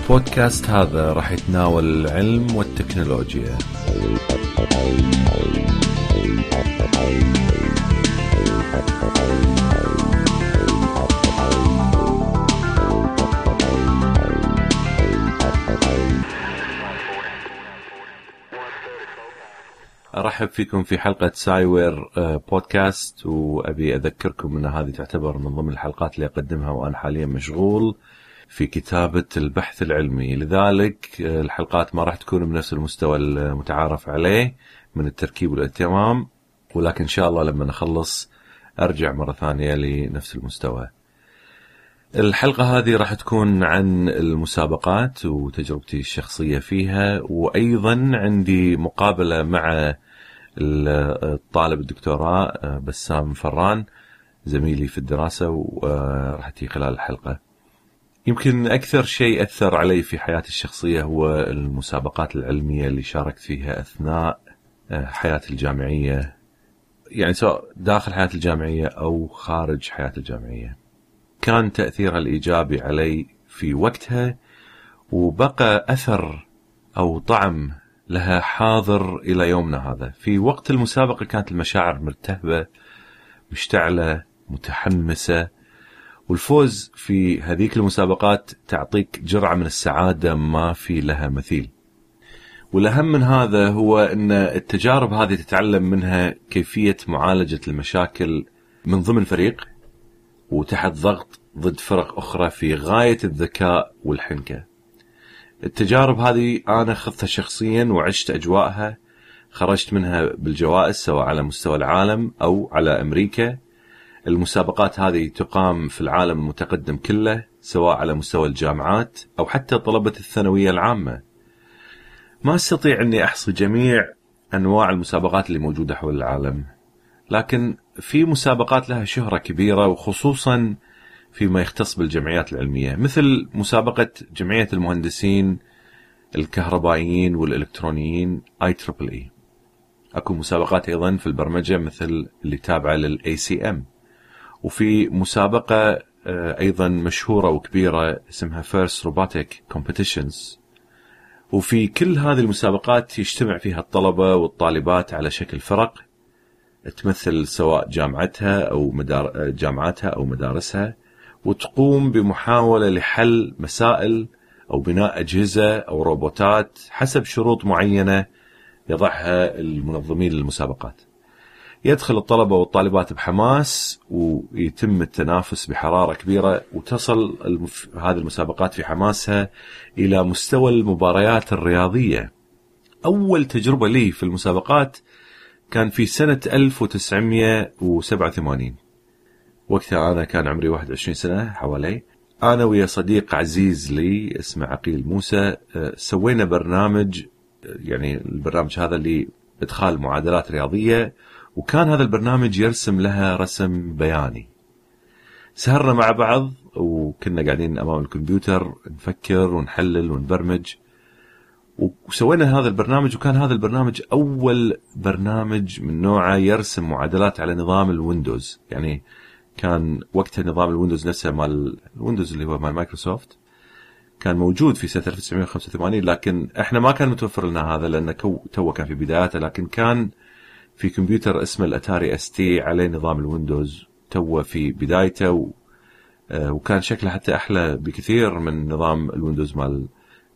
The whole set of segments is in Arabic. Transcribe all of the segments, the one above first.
البودكاست هذا راح يتناول العلم والتكنولوجيا. أرحب فيكم في حلقة سايوير آه، بودكاست وأبي أذكركم إن هذه تعتبر من ضمن الحلقات اللي أقدمها وأنا حاليا مشغول. في كتابة البحث العلمي. لذلك الحلقات ما راح تكون بنفس المستوى المتعارف عليه من التركيب والإهتمام ولكن إن شاء الله لما نخلص أرجع مرة ثانية لنفس المستوى. الحلقة هذه راح تكون عن المسابقات وتجربتي الشخصية فيها وأيضا عندي مقابلة مع الطالب الدكتوراه بسام فران زميلي في الدراسة وراح تجي خلال الحلقة. يمكن أكثر شيء أثر علي في حياتي الشخصية هو المسابقات العلمية اللي شاركت فيها أثناء آه، حياتي الجامعية يعني سواء داخل حياتي الجامعية أو خارج حياتي الجامعية. كان تأثيرها الإيجابي علي في وقتها وبقى أثر أو طعم لها حاضر إلى يومنا هذا. في وقت المسابقة كانت المشاعر مرتهبة مشتعلة متحمسة والفوز في هذيك المسابقات تعطيك جرعة من السعادة ما في لها مثيل. والأهم من هذا هو أن التجارب هذه تتعلم منها كيفية معالجة المشاكل من ضمن فريق وتحت ضغط ضد فرق أخرى في غاية الذكاء والحنكة. التجارب هذه أنا خذتها شخصيا وعشت أجواءها خرجت منها بالجوائز سواء على مستوى العالم أو على أمريكا المسابقات هذه تقام في العالم المتقدم كله سواء على مستوى الجامعات أو حتى طلبه الثانوية العامة. ما أستطيع أني أحصي جميع أنواع المسابقات اللي موجودة حول العالم. لكن في مسابقات لها شهرة كبيرة وخصوصا فيما يختص بالجمعيات العلمية مثل مسابقة جمعية المهندسين الكهربائيين والإلكترونيين I triple E. أكو مسابقات أيضا في البرمجة مثل اللي تابعة لل ACM وفي مسابقة آه، أيضا مشهورة وكبيرة اسمها FIRST Robotic Competitions وفي كل هذه المسابقات يجتمع فيها الطلبة والطالبات على شكل فرق تمثل سواء جامعتها أو مدار جامعاتها أو مدارسها وتقوم بمحاولة لحل مسائل أو بناء أجهزة أو روبوتات حسب شروط معينة يضعها المنظمين للمسابقات. يدخل الطلبة والطالبات بحماس ويتم التنافس بحرارة كبيرة وتصل المف... هذه المسابقات في حماسها إلى مستوى المباريات الرياضية. أول تجربة لي في المسابقات كان في سنة 1987 وقتها أنا كان عمري 21 سنة حوالي أنا ويا صديق عزيز لي اسمه عقيل موسى آه، سوينا برنامج يعني البرنامج هذا اللي إدخال معادلات رياضية وكان هذا البرنامج يرسم لها رسم بياني. سهرنا مع بعض وكنا قاعدين أمام الكمبيوتر نفكر ونحلل ونبرمج. وسوينا هذا البرنامج وكان هذا البرنامج أول برنامج من نوعه يرسم معادلات على نظام الويندوز. يعني كان وقتها نظام ال Windows نفسه مال ال Windows اللي هو مال مايكروسوفت كان موجود في سنة 1985 لكن إحنا ما كان متوفر لنا هذا لأنه تو كان في بداياته لكن كان في كمبيوتر اسمه ال Atari ST عليه نظام ال Windows. تو في بدايته و... آه، وكان شكله حتى أحلى بكثير من نظام ال Windows مال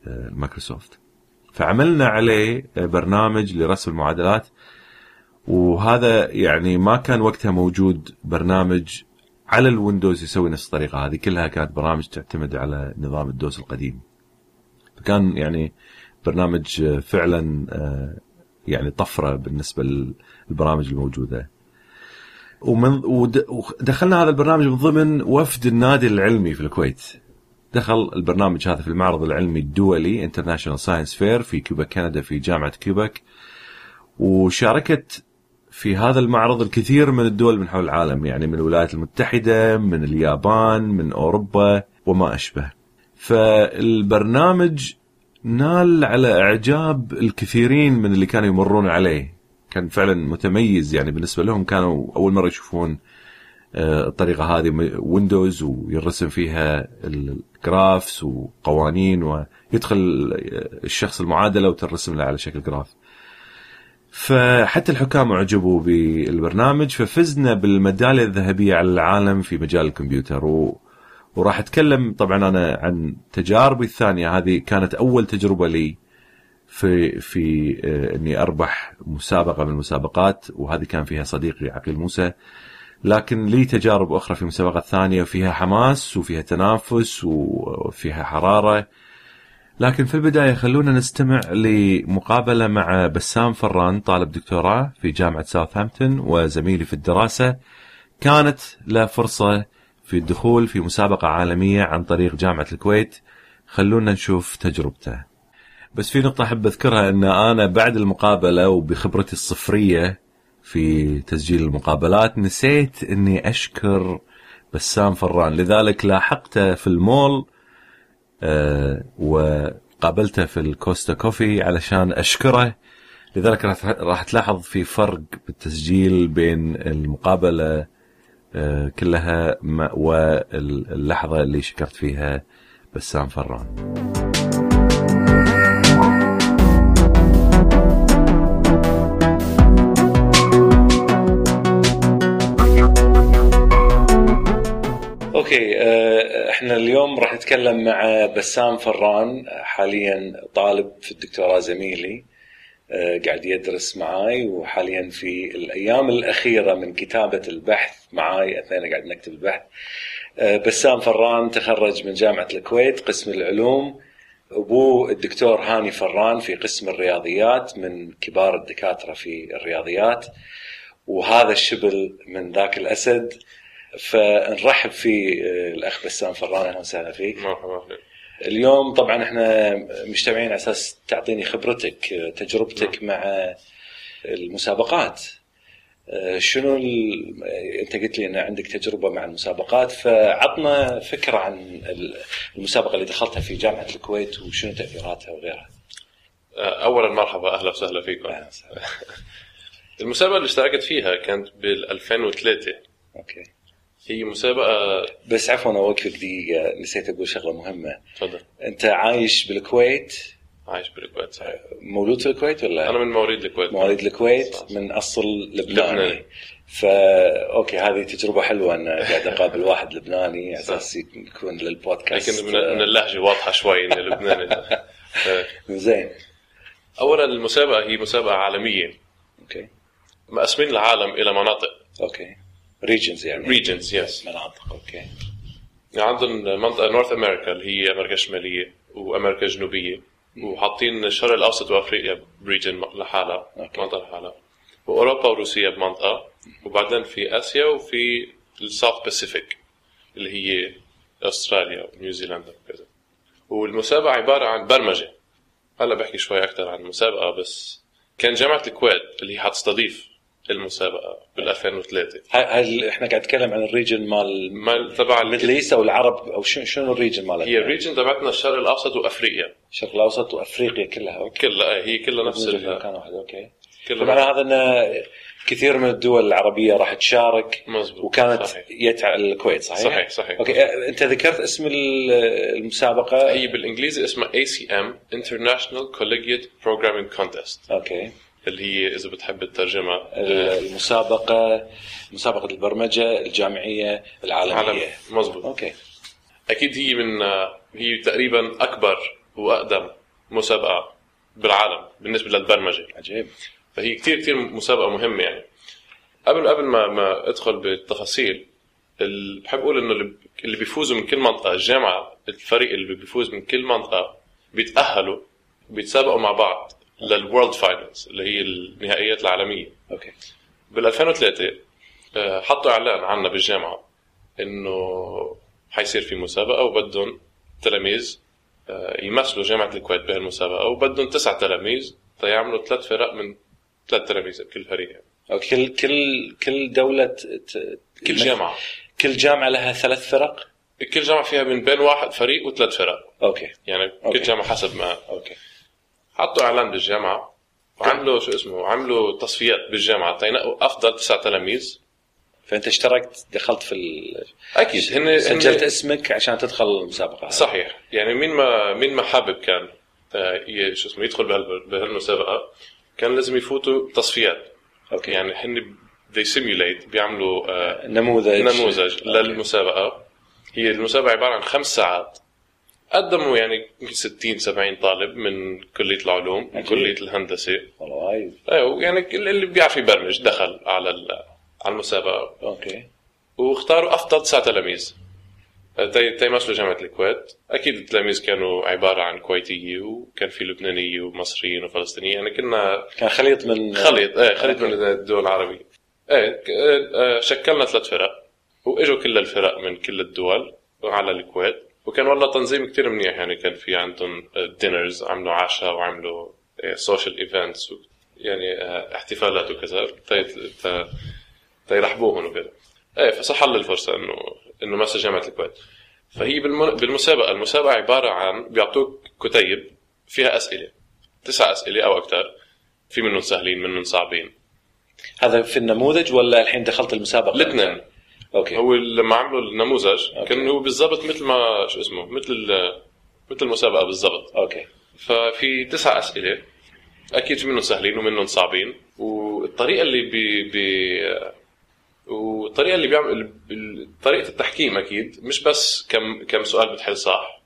آه، مايكروسوفت. فعملنا عليه آه، برنامج لرسم المعادلات. وهذا يعني ما كان وقتها موجود برنامج على ال Windows يسوي نفس الطريقة هذه. كلها كانت برامج تعتمد على نظام ال DOS القديم. فكان يعني برنامج فعلا يعني طفرة بالنسبة للبرامج الموجودة. ومن ودخلنا هذا البرنامج من ضمن وفد النادي العلمي في الكويت. دخل البرنامج هذا في المعرض العلمي الدولي International Science Fair في كيوبك كندا في جامعة كيوبك وشاركت في هذا المعرض الكثير من الدول من حول العالم يعني من الولايات المتحدة من اليابان من أوروبا وما أشبه فالبرنامج نال على إعجاب الكثيرين من اللي كانوا يمرون عليه. كان فعلا متميز يعني بالنسبة لهم. كانوا أول مرة يشوفون آه، الطريقة هذه ويندوز ويرسم فيها الجرافس وقوانين ويدخل الشخص المعادلة وترسم له على شكل جراف. فحتى الحكام أعجبوا بالبرنامج ففزنا بالميدالية الذهبية على العالم في مجال الكمبيوتر. و... وراح أتكلم طبعا أنا عن تجاربي الثانية. هذه كانت أول تجربة لي في في آه، إني أربح مسابقة من المسابقات وهذه كان فيها صديقي عقيل موسى. لكن لي تجارب أخرى في مسابقات ثانية وفيها حماس وفيها تنافس وفيها حرارة. لكن في البداية خلونا نستمع لمقابلة مع بسام فران طالب دكتوراه في جامعة ساوثهامبتون وزميلي في الدراسة. كانت له فرصة في الدخول في مسابقة عالمية عن طريق جامعة الكويت. خلونا نشوف تجربته. بس في نقطة أحب أذكرها أن أنا بعد المقابلة وبخبرتي الصفرية في تسجيل المقابلات نسيت إني أشكر بسام فران. لذلك لاحقته في المول أه وقابلته في الكوستا كوفي علشان أشكره. لذلك راح تلاحظ في فرق بالتسجيل بين المقابلة أه كلها واللحظه اللي شكرت فيها بسام فران. Okay آه، إحنا اليوم راح نتكلم مع بسام فران حاليا طالب في الدكتوراه زميلي آه، قاعد يدرس معاي وحاليا في الأيام الأخيرة من كتابة البحث معاي اثناء قاعد نكتب البحث. آه، بسام فران تخرج من جامعة الكويت قسم العلوم. ابوه الدكتور هاني فران في قسم الرياضيات من كبار الدكاترة في الرياضيات. وهذا الشبل من ذاك الأسد. فنرحب في آه، الأخ بسام فران أهلا وسهلا فيك. مرحبا. فيك اليوم طبعا إحنا مجتمعين على أساس تعطيني خبرتك تجربتك. مع المسابقات شنو أنت قلت لي إن عندك تجربة مع المسابقات فعطنا فكرة عن المسابقة اللي دخلتها في جامعة الكويت وشنو تأثيراتها وغيرها. اولا مرحبا أهلا وسهلا فيكم. أهلا وسهلا. المسابقة اللي اشتركت فيها كانت بال 2003 okay هي مسابقة. بس عفوا اوقفك دقيقة. نسيت أقول شغلة مهمة. تفضل. أنت عايش بالكويت؟ عايش بالكويت صحيح. مولود في الكويت ولا؟ أنا من مواليد الكويت. مواليد الكويت صح. من أصل لبناني. لبناني. فا okay هذه تجربة حلوة أن قاعد أقابل واحد لبناني. على أساس يكون للبودكاست. لكن من اللهجة واضحة شوي انه لبناني. زين. اولا المسابقة هي مسابقة عالمية. Okay. مقسمين العالم إلى مناطق. Okay. Regions يعني. Regions yes مناطق okay عندهم منطقه North America اللي هي أمريكا الشمالية وأمريكا الجنوبية. وحاطين الشرق الأوسط وأفريقيا ب region لحالها منطقة لحالها. وأوروبا وروسيا بمنطقة. وبعدين في آسيا وفي ال South Pacific اللي هي أستراليا ونيوزيلندا وكذا. والمسابقة عبارة عن برمجة. هلا بحكي شوي أكثر عن المسابقة بس كان جامعة الكويت اللي هي حتستضيف المسابقة بال 2003 هل إحنا قاعد نتكلم عن ال region مال مال تبع ال Middle East أو العرب أو شنو ال region مالها؟ هي ال region تبعتنا الشرق الأوسط وأفريقيا الشرق الأوسط وأفريقيا كلها Okay. كلها هي كلها نفس مكان واحد okay طبعا هذا انه كثير من الدول العربية راح تشارك مزبوط. وكانت بتاع الكويت صحيح؟ صحيح صحيح أوكي أنت ذكرت اسم المسابقة هي بالإنجليزي اسمها ACM International Collegiate Programming Contest أوكي اللي هي إذا بتحب الترجمة. المسابقة مسابقة البرمجة الجامعية العالمية. مزبوط أوكي. أكيد هي من هي تقريبا أكبر وأقدم مسابقة بالعالم بالنسبة للبرمجة. عجيب. فهي كثير كثير مسابقة مهمة يعني. قبل قبل ما ما أدخل بالتفاصيل بحب أقول إنه اللي بيفوزوا من كل منطقة الجامعة الفريق اللي بيفوز من كل منطقة بيتأهلوا بيتسابقوا مع بعض. لل World Finals اللي هي النهائيات العالمية. أوكي. بال 2003 آه، حطوا إعلان عنا بالجامعة إنه حيصير في مسابقة وبدهم تلاميذ آه، يمثلوا جامعة الكويت بهالمسابقه وبدهم تسع تلاميذ تيعملوا ثلاث فرق من ثلاث تلاميذ بكل فريق. يعني. أو كل كل كل دولة ت- ت- كل جامعة. كل جامعة لها ثلاث فرق؟ كل جامعة فيها من بين واحد فريق وثلاث فرق. أوكي. يعني أوكي. كل جامعة حسب ما أوكي. حطوا إعلان بالجامعة وعملوا شو اسمه عملوا تصفيات بالجامعة. تينقوا أفضل تسع تلاميذ. فأنت اشتركت دخلت في ال... أكيد هن سجلت هن اسمك عشان تدخل المسابقة. صحيح. يعني مين ما مين ما حابب كان آه، شو اسمه يدخل بهال- بهالمسابقة كان لازم يفوتوا تصفيات. أوكي. يعني هن they simulate بيعملوا آه، نموذج. نموذج أوكي. للمسابقة. هي المسابقة عبارة عن خمس ساعات. قدموا يعني يمكن 60 70 طالب من كلية العلوم من. كلية الهندسة. والله أيوه يعني اللي بيعرف يبرمج دخل على على المسابقة. أوكي. واختاروا أفضل تسع تلاميذ. تي- تيمثلوا جامعه الكويت. أكيد التلاميذ كانوا عبارة عن كويتيه وكان في لبنانيه ومصريين وفلسطينيين. يعني كنا كان خليط من خليط إيه خليط. من الدول العربية. إيه ك- آه، شكلنا ثلاث فرق. وإجوا كل الفرق من كل الدول على الكويت. وكان والله تنظيم كتير منيح يعني كان في عندهم dinners عملوا عشاء وعملوا social events يعني آه، احتفالات وكذا. تيرحبوهم وكذا. إيه فصحت لي الفرصة انه إنه مثل جامعة الكويت. فهي بالم- بالمسابقة المسابقة عبارة عن بيعطوك كتيب فيها أسئلة. تسع أسئلة أو أكثر في منهم سهلين منهم صعبين. هذا في النموذج ولا الحين دخلت المسابقة؟ الاثنين. أوكي. هو لما عملوا النموذج أوكي. كان هو بالضبط مثل ما شو اسمه مثل مثل المسابقة بالضبط. أوكي. ففي تسع أسئلة أكيد في منهم سهلين ومنهم صعبين. والطريقة اللي بي, بي والطريقة اللي بيعمل طريقة التحكيم أكيد مش بس كم كم سؤال بتحل صح.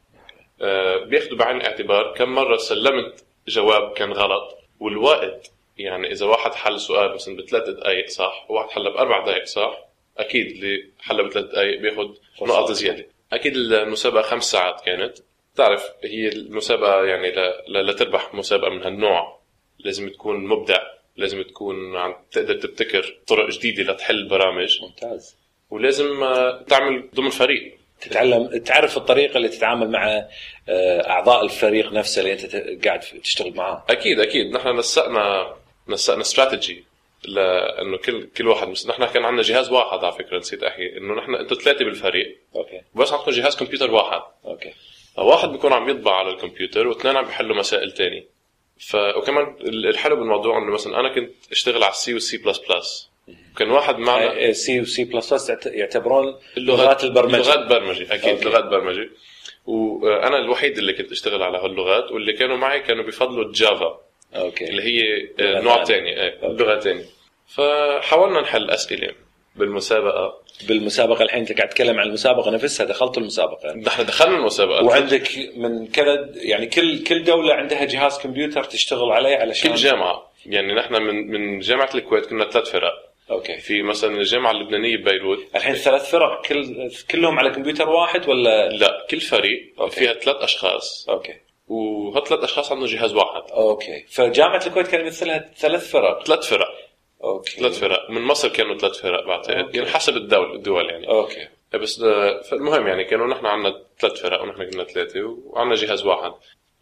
آه، بياخذوا بعين الاعتبار. كم مرة سلمت جواب كان غلط. والوقت يعني إذا واحد حل سؤال مثلا بثلاث دقائق صح وواحد حل بأربع دقائق صح أكيد اللي حل بثلاث دقائق بياخذ نقط زيادة. أكيد المسابقة خمس ساعات كانت. تعرف هي المسابقة يعني. لتربح مسابقة من هالنوع. لازم تكون مبدع. لازم تكون عم تقدر تبتكر طرق جديدة لتحل برامج. ممتاز. ولازم آه، تعمل ضمن فريق. تتعلم تعرف الطريقة اللي تتعامل مع آه، أعضاء الفريق نفسه اللي أنت قاعد تشتغل معاه. أكيد أكيد. نحن نسقنا نسقنا استراتيجي لأنه كل كل واحد مس... نحن كان عندنا جهاز واحد على فكرة نسيت أحكي إنه نحن أنتم ثلاثة بالفريق. أوكي. بس عندكم جهاز كمبيوتر واحد. أوكي. واحد بيكون عم يطبع على الكمبيوتر واثنين عم بيحلوا مسائل تاني. ف وكمان الحلو بالموضوع إنه مثلا أنا كنت أشتغل على ال C وال C plus plus كان واحد معنا C و C plus plus يعتبرون لغات البرمجة. لغات برمجة أكيد أوكي. لغات برمجة. وأنا الوحيد اللي كنت أشتغل على هاللغات واللي كانوا معي كانوا بيفضلوا ال Java. أوكي. اللي هي لغة نوع. ثاني إيه لغة ثانية فحاولنا نحل اسئله بالمسابقة. بالمسابقة الحين أنت قاعد تتكلم عن المسابقة نفسها دخلت المسابقة. نحن دخلنا المسابقة. وعندك من كذا يعني كل كل دولة عندها جهاز كمبيوتر تشتغل عليه علشان كل جامعة. يعني نحن من من جامعة الكويت كنا ثلاث فرق. أوكي. في مثلا الجامعة اللبنانية ببيروت. الحين ثلاث فرق كل كلهم على كمبيوتر واحد ولا؟ لا كل فريق أوكي. فيها ثلاث أشخاص. أوكي. وهالثلاث أشخاص عندهم جهاز واحد. أوكي. فجامعة الكويت كان يمثلها ثلاث فرق؟ ثلاث فرق. أوكي. ثلاث فرق. من مصر كانوا ثلاث فرق بعتقد. يعني حسب الدول الدول يعني. أوكي. بس آه، فالمهم يعني كانوا نحن عندنا ثلاث فرق ونحن كنا ثلاثة وعندنا جهاز واحد.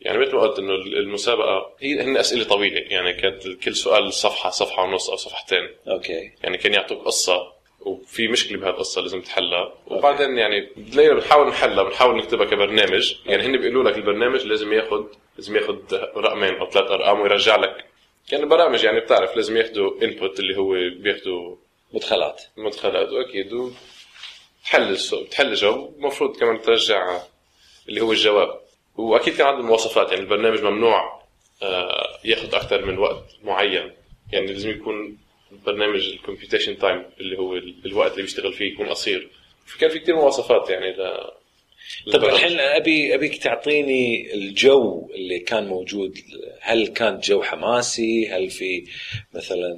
يعني مثل ما قلت إنه المسابقة هي هن أسئلة طويله يعني كانت كل سؤال صفحه صفحة ونص أو صفحتين. أوكي. يعني كان يعطوك قصة وفي مشكلة بهالقصه لازم تحلها. وبعدين يعني بتلاقينا بنحاول نحلها بنحاول نكتبها كبرنامج. يعني هن بيقولوا لك البرنامج لازم ياخذ لازم ياخذ رقمين أو ثلاث أرقام ويرجع لك. يعني البرامج يعني بتعرف لازم ياخذوا input اللي هو بياخذوا مدخلات. مدخلات واكيد وتحل السؤال بتحل الجواب المفروض كمان ترجع اللي هو الجواب. وأكيد كان عندهم مواصفات يعني البرنامج ممنوع آه، ياخذ أكثر من وقت معين. يعني لازم يكون برنامج ال computation time اللي هو ال- الوقت اللي بيشتغل فيه يكون قصير. فكان في كثير مواصفات يعني ل للبرامج. الحين ابي أبيك تعطيني الجو اللي كان موجود. هل كان جو حماسي؟ هل في مثلا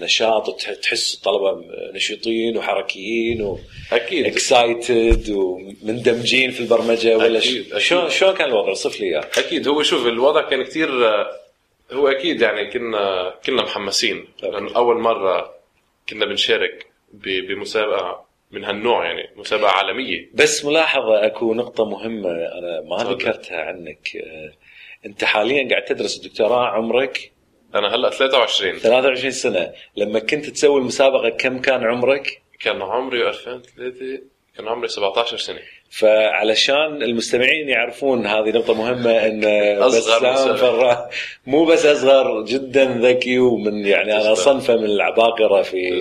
نشاط؟ وتح- تحس الطلبه نشيطين وحركيين أكيد. و excited ومندمجين في البرمجة ولا. شلون شلون كان الوضع؟ صف لي إياه. أكيد. هو شوف الوضع كان كثير هو أكيد يعني كنا كنا محمسين. لأنه أول مرة كنا بنشارك بمسابقة من هالنوع يعني مسابقة عالمية. بس ملاحظة أكو نقطة مهمة أنا ما. ذكرتها عنك. آه، أنت حاليا قاعد تدرس الدكتوراه عمرك؟ أنا هلأ 23 23 سنة. لما كنت تسوي المسابقة كم كان عمرك؟ كان عمري 2003 كان عمري 17 سنة. فعلشان المستمعين يعرفون هذه نقطة مهمة إن أصغر بسام مسابقة. فرا مو بس أصغر جدا ذكي ومن يعني أنا. صنفة من العباقرة في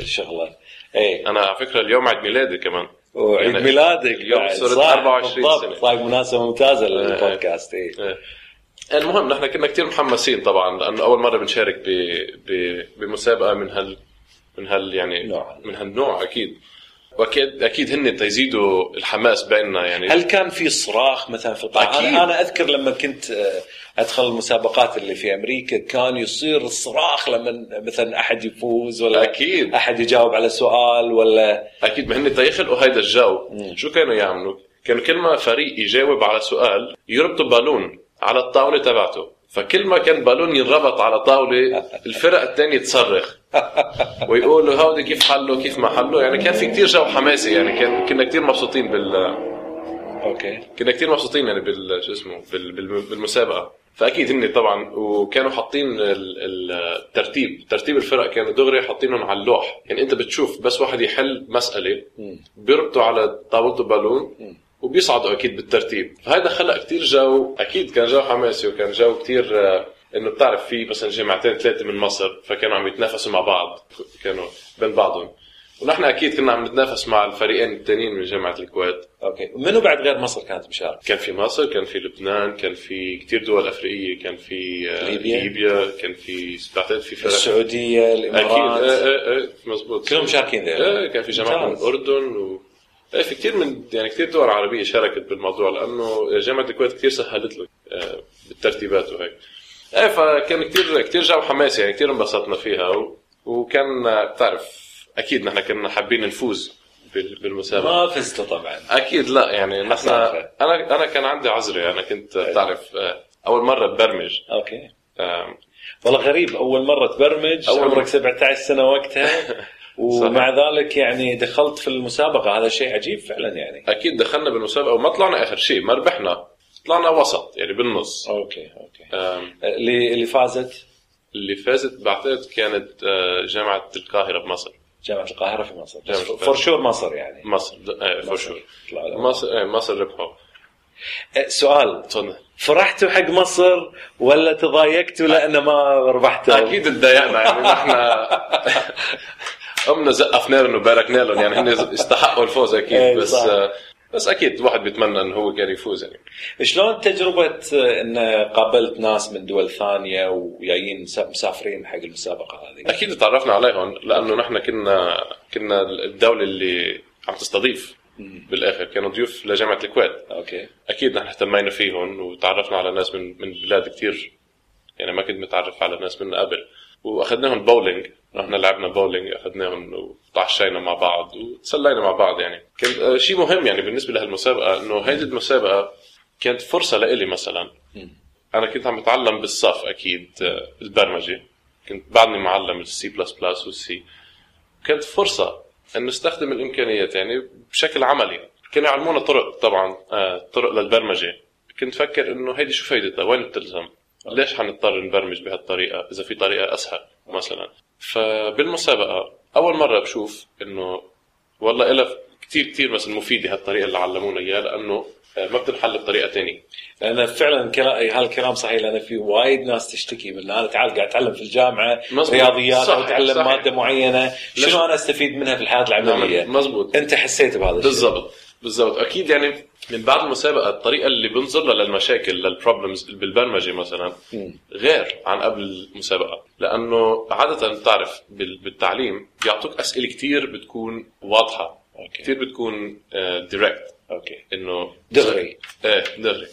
الشغلة اي أنا على فكرة اليوم عيد ميلادي كمان وعيد يعني ميلادك اليوم. صرت صح، 24 بالضبط. سنة. صار مناسبة ممتازة إيه. للبودكاست اي إيه. المهم نحن كنا كثير محمسين طبعا لأنه أول مرة بنشارك ب... ب... بمسابقة من هال من هال يعني نوع. من هالنوع أكيد واكيد أكيد هن تيزيدوا الحماس بيننا يعني هل كان في صراخ مثلا في القاعة؟ أكيد. أنا أذكر لما كنت آه، أدخل المسابقات اللي في أمريكا كان يصير الصراخ لما مثلا أحد يفوز ولا أكيد. أحد يجاوب على سؤال ولا أكيد ما هن ت يخلقوا هيدا الجو شو كانوا يعملوا؟ كانوا كل ما فريق يجاوب على سؤال يربطوا بالون على الطاولة تبعته فكل ما كان بالون ينربط على طاولة الفرق الثانية تصرخ. ويقولوا هودي كيف حلوا كيف ما حلوا يعني كان في كتير جو حماسي يعني كان كنا كتير مبسوطين بال أوكي. كنا كتير مبسوطين يعني بال شو اسمه؟ بال- بال- بالمسابقة. فأكيد هن طبعا وكانوا حاطين ال- ال- الترتيب. ترتيب الفرق كانوا دغري حاطينهم على اللوح. يعني أنت بتشوف بس واحد يحل مسألة بيربطوا على طاولته بالون وبيصعدوا أكيد بالترتيب فهذا خلق كتير جو أكيد كان جو حماسي وكان جو كتير آه، إنه بتعرف في مثلا جامعتين ثلاثة من مصر فكانوا عم يتنافسوا مع بعض كانوا بين بعضهم ونحن أكيد كنا عم نتنافس مع الفريقين الثانيين من جامعة الكويت أوكي منو بعد غير مصر كانت مشاركة؟ كان في مصر كان في لبنان كان في كتير دول أفريقية كان في آه، ليبيا. ليبيا كان في بعتقد في فرق السعودية أكيد الامارات إيه إيه إيه مزبوط كلهم مشاركين. إيه كان في جامعة من. الأردن و في كثير من يعني كثير دول عربية شاركت بالموضوع لأنه جامعة الكويت كثير سهلت له آه، بالترتيبات وهيك. إيه فكان كثير كثير جو حماسي يعني كثير انبسطنا فيها. وكان بتعرف أكيد نحن كنا حابين نفوز بال- بالمسابقة. ما فزتوا طبعا. أكيد لا يعني نحن. أنا أنا كان عندي عذري أنا كنت بتعرف آه، أول مرة ببرمج أوكي. آم، والله غريب أول مرة تبرمج أول عمرك مرة. 17 سنة وقتها. ومع ذلك يعني دخلت في المسابقة. هذا شيء عجيب فعلا يعني. أكيد دخلنا بالمسابقة وما طلعنا آخر شيء ما ربحنا. طلعنا وسط يعني بالنص. أوكي أوكي. اللي اللي فازت؟ اللي فازت بعتقد كانت آه، جامعة القاهرة بمصر جامعة القاهرة في مصر. for sure مصر يعني. مصر for. sure لهم. مصر. مصر ربحوا أه، سؤال. تفضل. فرحتوا حق مصر ولا تضايقتوا لأن ما ربحتوا؟ أكيد تضايقنا يعني نحن قمنا زقفنا لهم وباركنا لهم يعني هن يستحقوا الفوز إيه، أكيد بس صح. آه، بس أكيد الواحد بيتمنى إنه هو كان يفوز يعني. شلون تجربة أه، إن قابلت ناس من دول ثانية وجايين مسا- مسافرين حق المسابقة هذه؟ أكيد تعرفنا عليهم لأنه نحن كنا كنا الدولة اللي عم تستضيف بالآخر. كانوا ضيوف لجامعة الكويت. أوكي. أكيد نحن اهتمينا فيهم وتعرفنا على ناس من من بلاد كثير يعني ما كنت متعرف على ناس من قبل. وأخذناهم بولينج نحن لعبنا بولينج أخذناهم وتعشينا مع بعض وتسلينا مع بعض يعني. كان آه، شيء مهم يعني بالنسبة لهالمسابقه إنه هيدي المسابقه كانت فرصة لإلي مثلا. أنا كنت عم بتعلم بالصف أكيد آه، البرمجه كنت بعدني معلم السي بلس بلس والسي كانت فرصة إنه استخدم الإمكانيات يعني بشكل عملي. كانوا يعلمونا طرق طبعا آه، طرق للبرمجة. كنت فكر إنه هيدي شو فايدتها؟ وين بتلزم؟ ليش حنضطر نبرمج بهالطريقة إذا في طريقة أسهل مثلا؟ فبالمسابقة أول مرة بشوف إنه والله إلها كثير كثير مثلا مفيدة هالطريقة اللي علمونا إياها لأنه آه، ما بتنحل بطريقه ثانية لأن فعلا كلا- هالكلام صحيح لأن في وايد ناس تشتكي من أنا تعال قاعد اتعلم في الجامعة مظبوط. رياضيات صح، أو اتعلم صحيح. مادة معينة. شنو أنا أستفيد منها في الحياة العملية؟ مزبوط. أنت حسيت بهذا الشيء. بالضبط. بالضبط. أكيد يعني من بعد المسابقة الطريقة اللي بنظر لها للمشاكل لل problems بالبرمجة مثلا. غير عن قبل المسابقة. لأنه عادة بتعرف بال- بالتعليم بيعطوك أسئلة كتير بتكون واضحة. أوكي. كثير بتكون direct أوكي. إنه دغري. إيه دغري.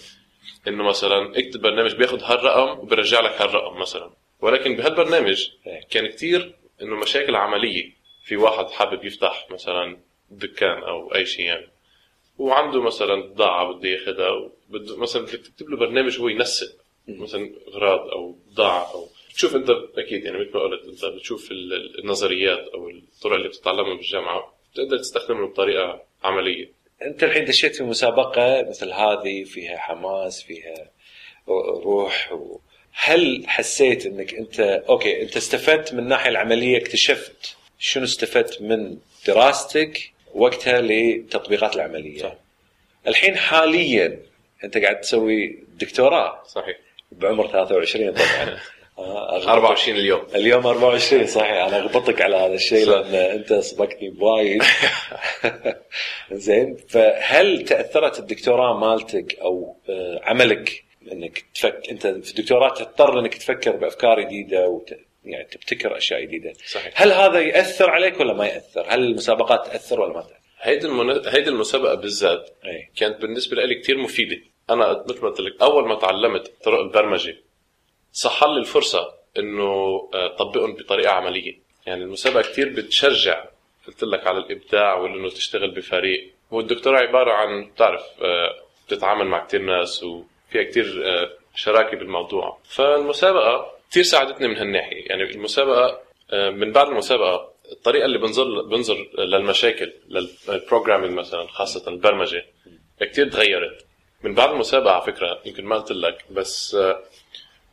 إنه مثلا اكتب برنامج بياخذ هالرقم وبرجع لك هالرقم مثلا. ولكن بهالبرنامج إيه. كان كتير إنه مشاكل عملية. في واحد حابب يفتح مثلا دكان أو أي شيء يعني. وعنده مثلا بضاعه بده ياخذها وبده مثلا بدك تكتب له برنامج هو ينسق مثلا أغراض أو بضاعه أو تشوف أنت أكيد يعني مثل ما قلت أنت بتشوف ال- النظريات أو الطرق اللي بتتعلمها بالجامعة تقدر تستخدمه بطريقة عملية. أنت الحين دشيت في مسابقة مثل هذه فيها حماس فيها روح و... هل حسيت إنك أنت أوكي أنت استفدت من الناحية العملية اكتشفت شنو استفدت من دراستك؟ وقتها للتطبيقات العملية. صح. الحين حاليا أنت قاعد تسوي دكتوراه. صحيح. بعمر 23 طبعا. آه، أغبطك- 24 اليوم. اليوم 24 صحيح. أنا أغبطك على هذا الشيء. لأن أنت سبقتني بوايد. زين فهل تأثرت الدكتوراه مالتك أو آه، عملك إنك تفك أنت في الدكتوراه تضطر إنك تفكر بأفكار جديدة وت... يعني تبتكر أشياء جديدة. صحيح. هل هذا يأثر عليك ولا ما يأثر؟ هل المسابقات تأثر ولا ما تأثر؟ هيدي المن... هيدي المسابقة بالذات كانت بالنسبة لي كثير مفيدة. أنا مثل ما قلت لك أول ما تعلمت طرق البرمجة صح لي الفرصة إنه آه، طبقهم بطريقة عملية. يعني المسابقة كثير بتشجع. قلت لك على الإبداع وإنه تشتغل بفريق. والدكتوراه عبارة عن بتعرف آه، بتتعامل مع كثير ناس وفيها كثير آه، شراكة بالموضوع. فالمسابقة كثير ساعدتني من هالناحية. يعني المسابقة آه، من بعد المسابقة الطريقة اللي بنظر بنظر للمشاكل لل programming مثلا خاصة البرمجة كثير تغيرت. من بعد المسابقة على فكرة يمكن ما قلت لك بس آه،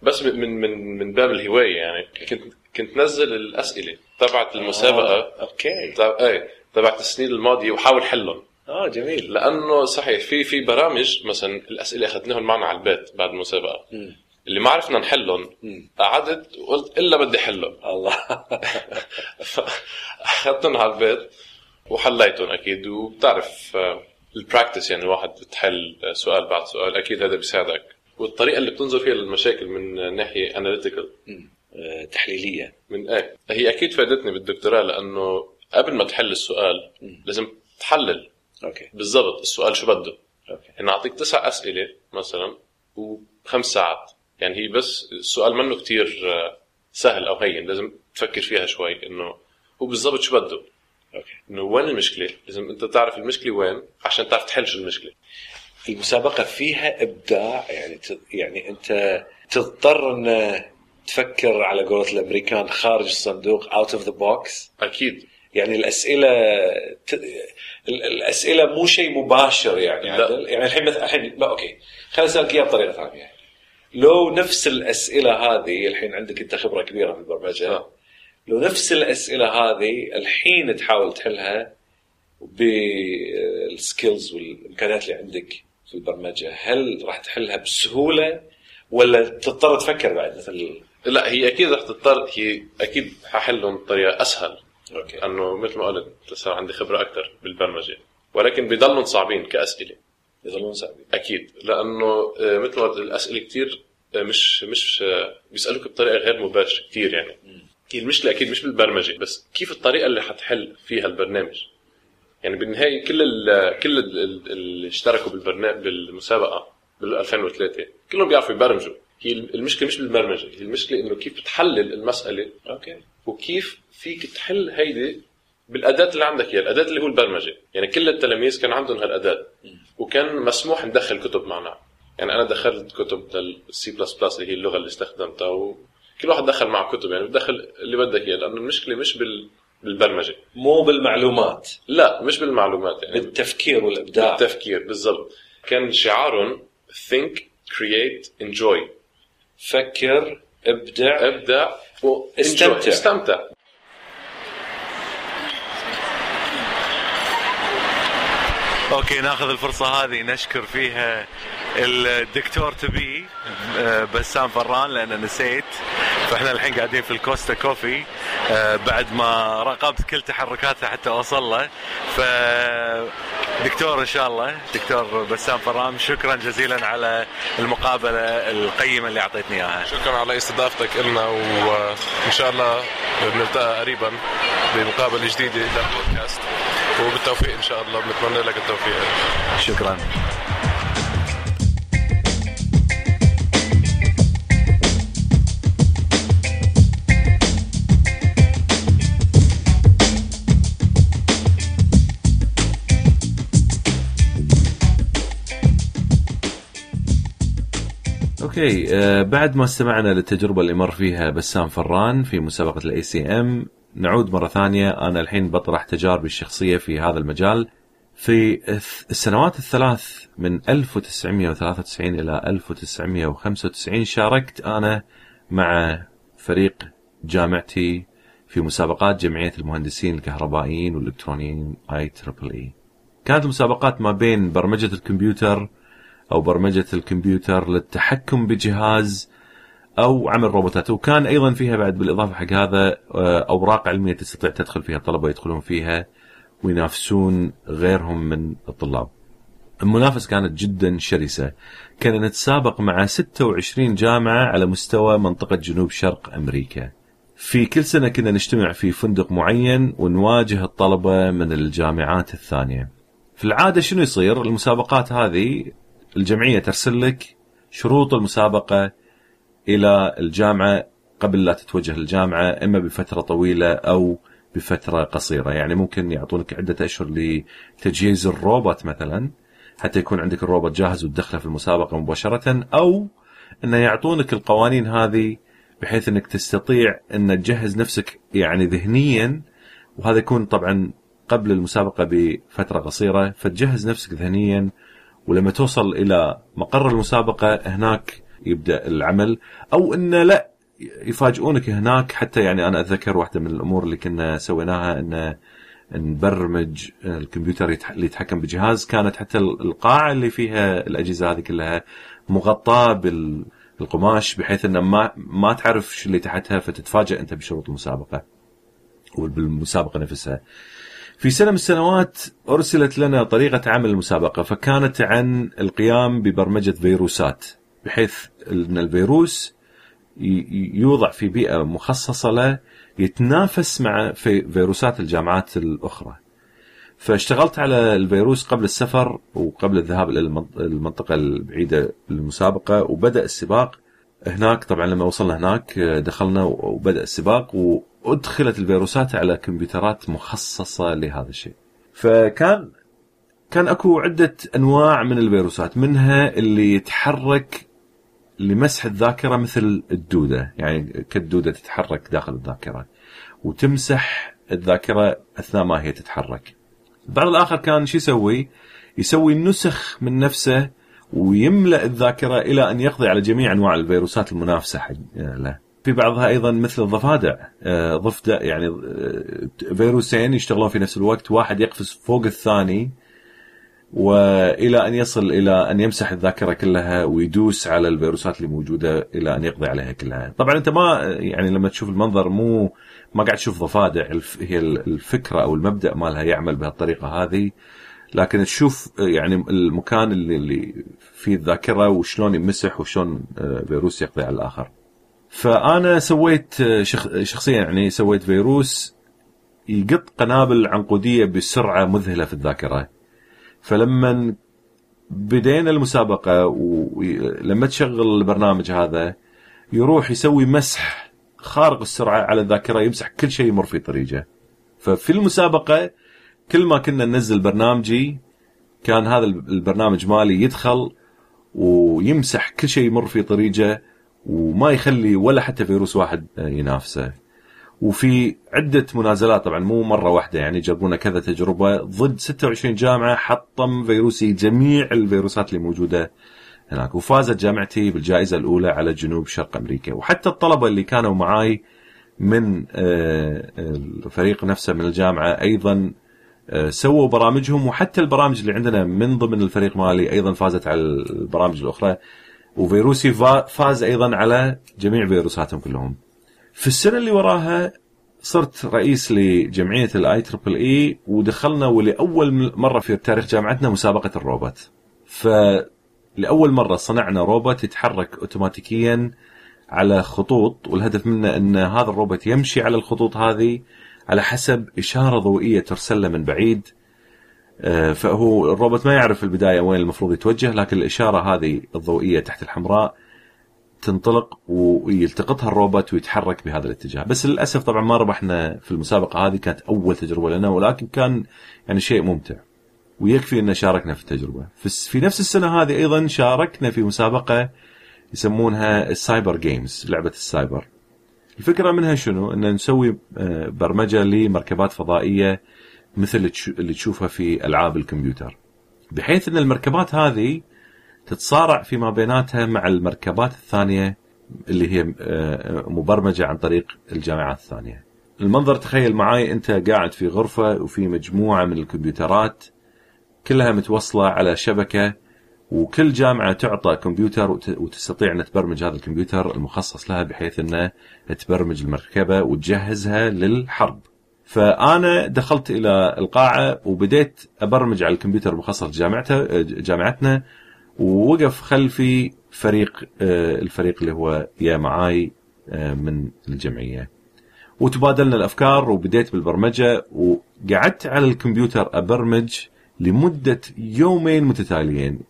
بس من من من باب الهواية يعني كنت كنت نزل الأسئلة تبعت المسابقة. آه، أوكي. تبع إيه تبعت السنين الماضية وحاول حلهم. آه جميل. لأنه صحيح في في برامج مثلا الأسئلة أخذناهم معنا على البيت بعد المسابقة. مم. اللي ما عرفنا نحلهم. قعدت وقلت إلا بدي حلهم الله. أخذتهم على البيت وحليتهم أكيد. وبتعرف آه، ال practice يعني الواحد بتحل آه، سؤال بعد سؤال أكيد هذا بيساعدك. والطريقة اللي بتنظر فيها للمشاكل من ناحية analytical آه، تحليلية. من إيه؟ هي أكيد فادتني بالدكتوراه لأنه قبل ما تحل السؤال. لازم تحلل. أوكي. بالضبط السؤال شو بده؟ أوكي. يعني أعطيك تسع أسئلة مثلا وخمس ساعات. يعني هي بس السؤال منه كتير آه، سهل أو هين لازم تفكر فيها شوي إنه هو بالضبط شو بده. أوكي. إنه وين المشكلة؟ لازم أنت تعرف المشكلة وين عشان تعرف تحل شو المشكلة. المسابقة فيها إبداع يعني ت... يعني أنت تضطر إن تفكر على قولة الأمريكان خارج الصندوق out of the box أكيد. يعني الأسئلة ت... ال- الأسئلة مو شيء مباشر يعني يعني الحين مثلا الحين لا okay. خليني اسالك اياها بطريقة ثانية؟ لو نفس الأسئلة هذه الحين عندك أنت خبرة كبيرة في البرمجة. آه. لو نفس الأسئلة هذه الحين تحاول تحلها بال skills والإمكانيات اللي عندك في البرمجة هل راح تحلها بسهولة ولا تضطر تفكر بعد مثل؟ لا هي أكيد رح تضطر هي أكيد ححلهم بطريقة أسهل. أوكي. انه مثل ما قلت صار عندي خبرة أكثر بالبرمجة. ولكن بضلهم صعبين كأسئلة. يظلون صعبين أكيد. لأنه آه، مثل ما الأسئلة كثير مش مش آه، بيسألوك بطريقة غير مباشرة كثير يعني. هي المشكلة أكيد مش بالبرمجة بس كيف الطريقة اللي حتحل فيها البرنامج؟ يعني بالنهاية كل ال كل ال- ال- اللي اشتركوا بالبرنامج بالمسابقة بال 2003 كلهم بيعرفوا يبرمجوا. هي المشكلة مش بالبرمجة هي المشكلة إنه كيف تحلل المسألة okay. وكيف فيك تحل هيدي بالأداة اللي عندك اياها، الأداة اللي هو البرمجة، يعني كل التلاميذ كان عندهم هالأداة. وكان مسموح ندخل كتب معنا، يعني أنا دخلت كتب لل C plus plus اللي هي اللغة اللي استخدمتها وكل واحد دخل معه كتب. يعني بتدخل اللي بدك إياه لأنه المشكلة مش بال بالبرمجة، مو بالمعلومات. لا مش بالمعلومات. يعني بالتفكير والإبداع. بالتفكير بالضبط، كان شعارهم think create enjoy. فكر ابدع. ابدع و استمتع. enjoy. استمتع okay ناخذ الفرصة هذه نشكر فيها الدكتور تبي آه، بسام فران لأن نسيت. فإحنا الحين قاعدين في ال Costa Coffee آه، بعد ما راقبت كل تحركاته حتى أوصل له. ف دكتور إن شاء الله دكتور بسام فران شكرا جزيلا على المقابلة القيمة اللي أعطيتني إياها. شكرا على استضافتك لنا وإن شاء الله بنلتقى قريبا بمقابلة جديدة للبودكاست وبالتوفيق إن شاء الله بنتمنى لك التوفيق. شكرا. okay آه، بعد ما استمعنا للتجربة اللي مر فيها بسام فران في مسابقة ال ACM نعود مرة ثانية. أنا الحين بطرح تجاربي الشخصية في هذا المجال. في السنوات الثلاث من 1993 إلى 1995 شاركت أنا مع فريق جامعتي في مسابقات جمعية المهندسين الكهربائيين والإلكترونيين I triple E. كانت المسابقات ما بين برمجة الكمبيوتر أو برمجة الكمبيوتر للتحكم بجهاز أو عمل روبوتات. وكان أيضا فيها بعد بالإضافة حق هذا آه، أوراق علمية تستطيع تدخل فيها الطلبة يدخلون فيها وينافسون غيرهم من الطلاب. المنافسة كانت جدا شرسة. كنا نتسابق مع 26 جامعة على مستوى منطقة جنوب شرق أمريكا. في كل سنة كنا نجتمع في فندق معين ونواجه الطلبة من الجامعات الثانية. في العادة شنو يصير؟ المسابقات هذه الجمعية ترسل لك شروط المسابقة إلى الجامعة قبل لا تتوجه للجامعة إما بفترة طويلة أو بفترة قصيرة. يعني ممكن يعطونك عدة أشهر لتجهيز الروبوت مثلا حتى يكون عندك الروبوت جاهز وتدخله في المسابقة مباشرة أو أنه يعطونك القوانين هذه بحيث أنك تستطيع أن تجهز نفسك يعني ذهنيا. وهذا يكون طبعا قبل المسابقة بفترة قصيرة فتجهز نفسك ذهنيا. ولما توصل إلى مقر المسابقة هناك يبدأ العمل أو أنه لا يفاجئونك هناك. حتى يعني أنا أتذكر واحدة من الأمور اللي كنا سويناها إن نبرمج الكمبيوتر اللي يتحكم بجهاز. كانت حتى القاعة اللي فيها الأجهزة هذه كلها مغطاة بالقماش بحيث انه ما ما تعرف شو اللي تحتها فتتفاجئ أنت بشروط المسابقة وبالمسابقه نفسها. في سنة من السنوات أرسلت لنا طريقة عمل المسابقة فكانت عن القيام ببرمجة فيروسات. بحيث إن الفيروس يوضع في بيئة مخصصة له يتنافس مع في فيروسات الجامعات الأخرى. فاشتغلت على الفيروس قبل السفر وقبل الذهاب إلى المنطقة البعيدة للمسابقه وبدأ السباق هناك طبعا لما وصلنا هناك دخلنا وبدأ السباق وأدخلت الفيروسات على كمبيوترات مخصصة لهذا الشيء. فكان كان أكو عدة أنواع من الفيروسات منها اللي يتحرك لمسح الذاكرة مثل الدودة. يعني كالدودة تتحرك داخل الذاكرة. وتمسح الذاكرة أثناء ما هي تتحرك. البعض الآخر كان شو يسوي؟ يسوي نسخ من نفسه ويملأ الذاكرة إلى أن يقضي على جميع أنواع الفيروسات المنافسة له. في بعضها أيضا مثل الضفادع. آه، ضفدع يعني آه، فيروسين يشتغلون في نفس الوقت. واحد يقفز فوق الثاني. وإلى أن يصل إلى أن يمسح الذاكرة كلها ويدوس على الفيروسات اللي موجودة إلى أن يقضي عليها كلها. طبعا أنت ما يعني لما تشوف المنظر مو ما قاعد تشوف ضفادع هي الفكرة أو المبدأ مالها يعمل بهالطريقة هذه لكن تشوف يعني المكان اللي, اللي فيه الذاكرة وشلون يمسح وشلون آه، فيروس يقضي على الآخر. فأنا سويت آه، شخصيا يعني سويت فيروس يقط قنابل عنقودية بسرعة مذهلة في الذاكرة. فلما بدينا المسابقة ولما تشغل البرنامج هذا يروح يسوي مسح خارق السرعة على الذاكرة يمسح كل شيء يمر في طريقه. ففي المسابقة كل ما كنا ننزل برنامجي كان هذا البرنامج مالي يدخل ويمسح كل شيء يمر في طريقه وما يخلي ولا حتى فيروس واحد ينافسه. وفي عدة منازلات طبعا مو مرة واحدة يعني جربونا كذا تجربة ضد 26 جامعة حطم فيروسي جميع الفيروسات اللي موجودة هناك. وفازت جامعتي بالجائزة الأولى على جنوب شرق أمريكا. وحتى الطلبة اللي كانوا معاي من آه، الفريق نفسه من الجامعة أيضا آه، سووا برامجهم. وحتى البرامج اللي عندنا من ضمن الفريق مالي أيضا فازت على البرامج الأخرى. وفيروسي فاز أيضا على جميع فيروساتهم كلهم. في السنة اللي وراها صرت رئيس لجمعية ال I triple E ودخلنا ولأول مرة في تاريخ جامعتنا مسابقة الروبوت. فلاول مرة صنعنا روبوت يتحرك اوتوماتيكيا على خطوط والهدف منه أن هذا الروبوت يمشي على الخطوط هذه على حسب إشارة ضوئية ترسل من بعيد آه، فهو الروبوت ما يعرف في البداية وين المفروض يتوجه لكن الإشارة هذه الضوئية تحت الحمراء تنطلق ويلتقطها الروبوت ويتحرك بهذا الاتجاه بس للأسف طبعا ما ربحنا في المسابقة هذه كانت أول تجربة لنا ولكن كان يعني شيء ممتع ويكفي إن شاركنا في التجربة في نفس السنة هذه أيضا شاركنا في مسابقة يسمونها ال cyber games لعبة السايبر الفكرة منها شنو؟ إن نسوي آه، برمجة لمركبات فضائية مثل اللي تشوفها في ألعاب الكمبيوتر. بحيث إن المركبات هذه تتصارع فيما بيناتها مع المركبات الثانية اللي هي آه، مبرمجة عن طريق الجامعات الثانية. المنظر تخيل معي أنت قاعد في غرفة وفي مجموعة من الكمبيوترات كلها متوصلة على شبكة وكل جامعة تعطى كمبيوتر وت- وتستطيع أن تبرمج هذا الكمبيوتر المخصص لها بحيث انه تبرمج المركبة وتجهزها للحرب. فأنا دخلت إلى القاعة وبديت أبرمج على الكمبيوتر المخصص لجامعته جامعتنا ووقف خلفي فريق آه، الفريق اللي هو يا معاي آه، من الجمعية. وتبادلنا الأفكار وبديت بالبرمجة وقعدت على الكمبيوتر أبرمج لمدة يومين متتاليين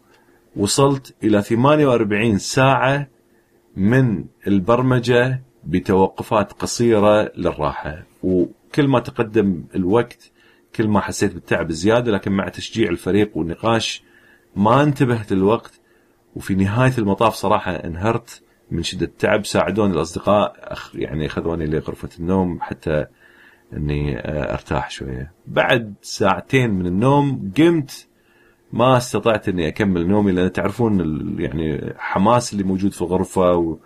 وصلت إلى 48 ساعة من البرمجة بتوقفات قصيرة للراحة وكل ما تقدم الوقت كل ما حسيت بالتعب زياده لكن مع تشجيع الفريق والنقاش ما انتبهت للوقت وفي نهاية المطاف صراحة انهرت من شدة التعب. ساعدوني الأصدقاء يعني أخذوني لغرفة النوم حتى إني آه، أرتاح شوية. بعد ساعتين من النوم قمت ما استطعت إني أكمل نومي لأن تعرفون يعني حماس اللي موجود في الغرفة.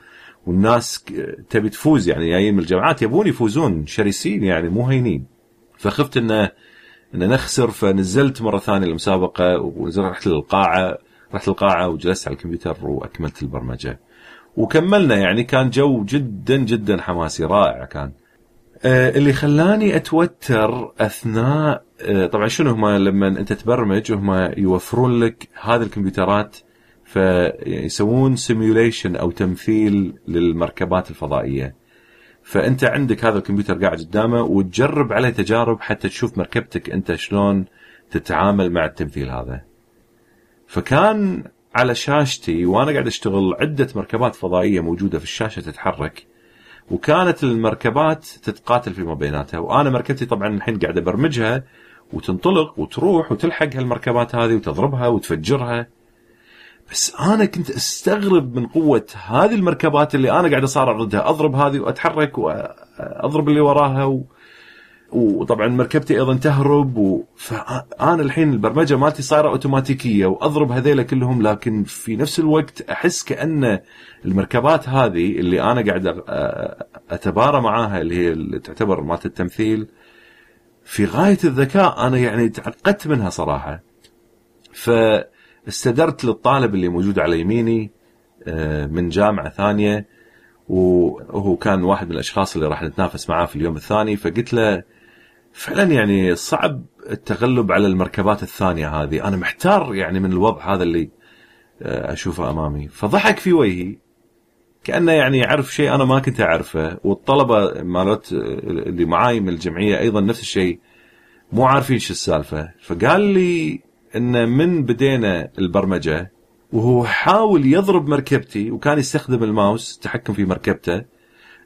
والناس تبي تفوز. يعني جايين من الجامعات يبون يفوزون شرسين يعني مو هينين. فخفت إنه إن نخسر فنزلت مرة ثانية المسابقة ونزلت رحت للقاعة رحت القاعه وجلست على الكمبيوتر وأكملت البرمجة. وكملنا يعني كان جو جدا جدا حماسي رائع كان. آه، اللي خلاني أتوتر أثناء آه، طبعا شنو هم لما أنت تبرمج هم يوفرون لك هذه الكمبيوترات فيسوون سيميوليشن أو تمثيل للمركبات الفضائية. فأنت عندك هذا الكمبيوتر قاعد قدامه وتجرب عليه تجارب حتى تشوف مركبتك أنت شلون تتعامل مع التمثيل هذا. فكان على شاشتي وأنا قاعد أشتغل عدة مركبات فضائية موجودة في الشاشة تتحرك وكانت المركبات تتقاتل فيما بيناتها وأنا مركبتي طبعا الحين قاعد أبرمجها وتنطلق وتروح وتلحق هالمركبات هذه وتضربها وتفجرها. بس أنا كنت أستغرب من قوة هذه المركبات اللي أنا قاعد أصارع ضدها. أضرب هذه وأتحرك واضرب اللي وراها و... وطبعا مركبتي أيضا تهرب و... فأنا الحين البرمجة مالتي صايرة أوتوماتيكية وأضرب هذيلا كلهم لكن في نفس الوقت أحس كأن المركبات هذه اللي أنا قاعد أتبارى معاها اللي هي اللي تعتبر مالت التمثيل في غاية الذكاء أنا يعني تعقدت منها صراحة. فاستدرت للطالب اللي موجود على يميني آه، من جامعة ثانية وهو كان واحد من الأشخاص اللي راح نتنافس معاه في اليوم الثاني فقلت له فعلا يعني صعب التغلب على المركبات الثانية هذه. أنا محتار يعني من الوضع هذا اللي آه، أشوفه أمامي. فضحك في وجهي كأنه يعني يعرف شيء أنا ما كنت أعرفه والطلبة مالت اللي معاي من الجمعية أيضا نفس الشيء مو عارفين شو السالفة. فقال لي إن من بدينا البرمجة وهو حاول يضرب مركبتي وكان يستخدم الماوس تحكم في مركبته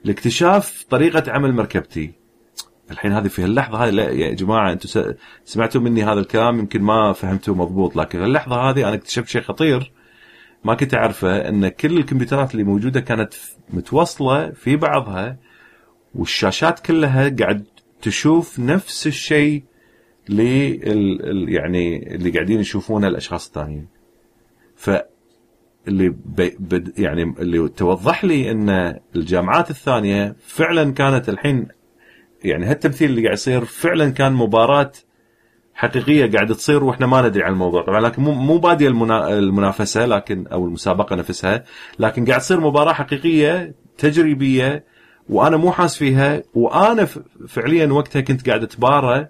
لاكتشاف طريقة عمل مركبتي. الحين هذه في اللحظه هذه لا يا جماعة أنتم سمعتوا مني هذا الكلام يمكن ما فهمتوه مضبوط لكن اللحظه هذه أنا اكتشفت شيء خطير. ما كنت أعرفه إن كل الكمبيوترات اللي موجودة كانت متوصلة في بعضها والشاشات كلها قاعد تشوف نفس الشيء اللي يعني اللي قاعدين يشوفونه الاشخاص الثانيين. ف اللي بد يعني اللي توضح لي إن الجامعات الثانية فعلا كانت الحين يعني هالتمثيل اللي قاعد يصير فعلا كان مباراة حقيقية قاعدة تصير وإحنا ما ندري عن الموضوع طبعا لكن مو مو بادية المنا... المنافسة لكن أو المسابقة نفسها لكن قاعد تصير مباراة حقيقية تجريبية وأنا مو حاس فيها وأنا. فعليا وقتها كنت قاعد أتبارى